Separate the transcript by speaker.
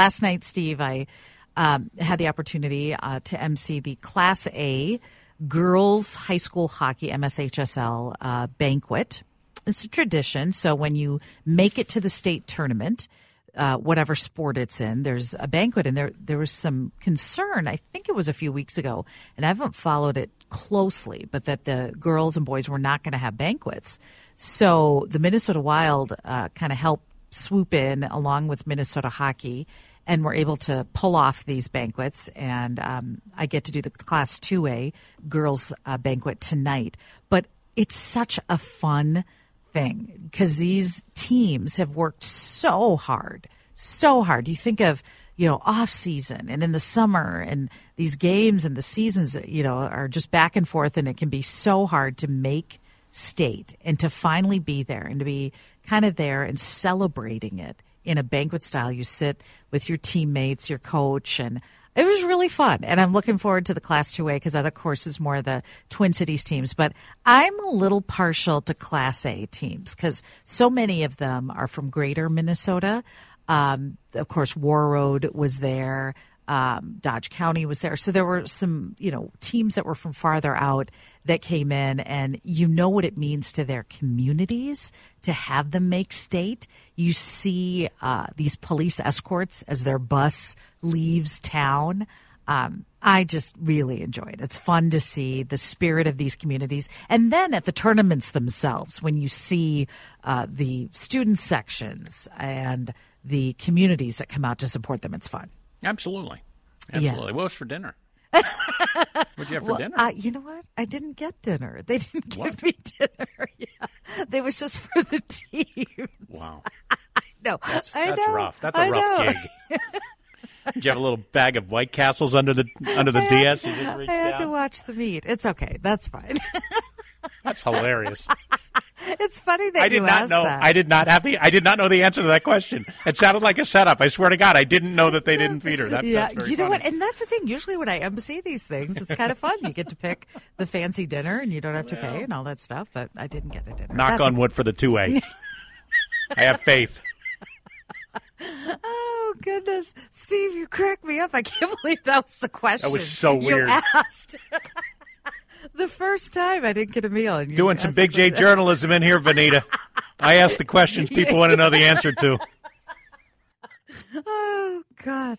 Speaker 1: Last night, Steve, I um, had the opportunity uh, to MC the Class A Girls High School Hockey MSHSL uh, banquet. It's a tradition. So when you make it to the state tournament, uh, whatever sport it's in, there's a banquet, and there there was some concern. I think it was a few weeks ago, and I haven't followed it closely, but that the girls and boys were not going to have banquets. So the Minnesota Wild uh, kind of helped swoop in along with Minnesota Hockey and we're able to pull off these banquets. And um, I get to do the Class 2A girls uh, banquet tonight. But it's such a fun thing because these teams have worked so hard, so hard. You think of you know off season and in the summer and these games and the seasons you know are just back and forth and it can be so hard to make state and to finally be there and to be kind of there and celebrating it in a banquet style. You sit with your teammates, your coach, and it was really fun. And I'm looking forward to the Class 2A because that, of course, is more the Twin Cities teams. But I'm a little partial to Class A teams because so many of them are from greater Minnesota. Um, of course, Warroad was there. Um, Dodge County was there. So there were some, you know, teams that were from farther out that came in, and you know what it means to their communities to have them make state. You see uh, these police escorts as their bus leaves town. Um, I just really enjoyed it. It's fun to see the spirit of these communities. And then at the tournaments themselves, when you see uh, the student sections and the communities that come out to support them, it's fun.
Speaker 2: Absolutely. Absolutely.
Speaker 1: Yeah.
Speaker 2: What was for dinner? What'd you have for
Speaker 1: well,
Speaker 2: dinner?
Speaker 1: Uh, you know what? I didn't get dinner. They didn't give
Speaker 2: What?
Speaker 1: me dinner. yeah, they was just for the team.
Speaker 2: wow.
Speaker 1: No,
Speaker 2: That's,
Speaker 1: I
Speaker 2: that's
Speaker 1: know.
Speaker 2: rough. That's a
Speaker 1: I
Speaker 2: rough
Speaker 1: know.
Speaker 2: gig. Did you have a little bag of White Castles under the under the
Speaker 1: I
Speaker 2: DS?
Speaker 1: had,
Speaker 2: You just reached
Speaker 1: I had
Speaker 2: down?
Speaker 1: to watch the meet. It's okay. That's fine.
Speaker 2: That's hilarious.
Speaker 1: It's funny that
Speaker 2: I did
Speaker 1: you
Speaker 2: not
Speaker 1: asked
Speaker 2: know.
Speaker 1: that.
Speaker 2: I did not have the. I did not know the answer to that question. It sounded like a setup. I swear to God, I didn't know that they didn't feed her. That,
Speaker 1: yeah, you know
Speaker 2: funny.
Speaker 1: what? And that's the thing. Usually, when I MC these things, it's kind of fun. You get to pick the fancy dinner, and you don't have to pay and all that stuff. But I didn't get the dinner.
Speaker 2: Knock
Speaker 1: That's
Speaker 2: on wood for the two A. I have faith.
Speaker 1: Oh goodness, Steve, you cracked me up. I can't believe that was the question.
Speaker 2: That was so weird.
Speaker 1: the first time I didn't get a meal. And
Speaker 2: Doing some big J journalism in here, Vineeta. I ask the questions people want to know the answer to.
Speaker 1: Oh God.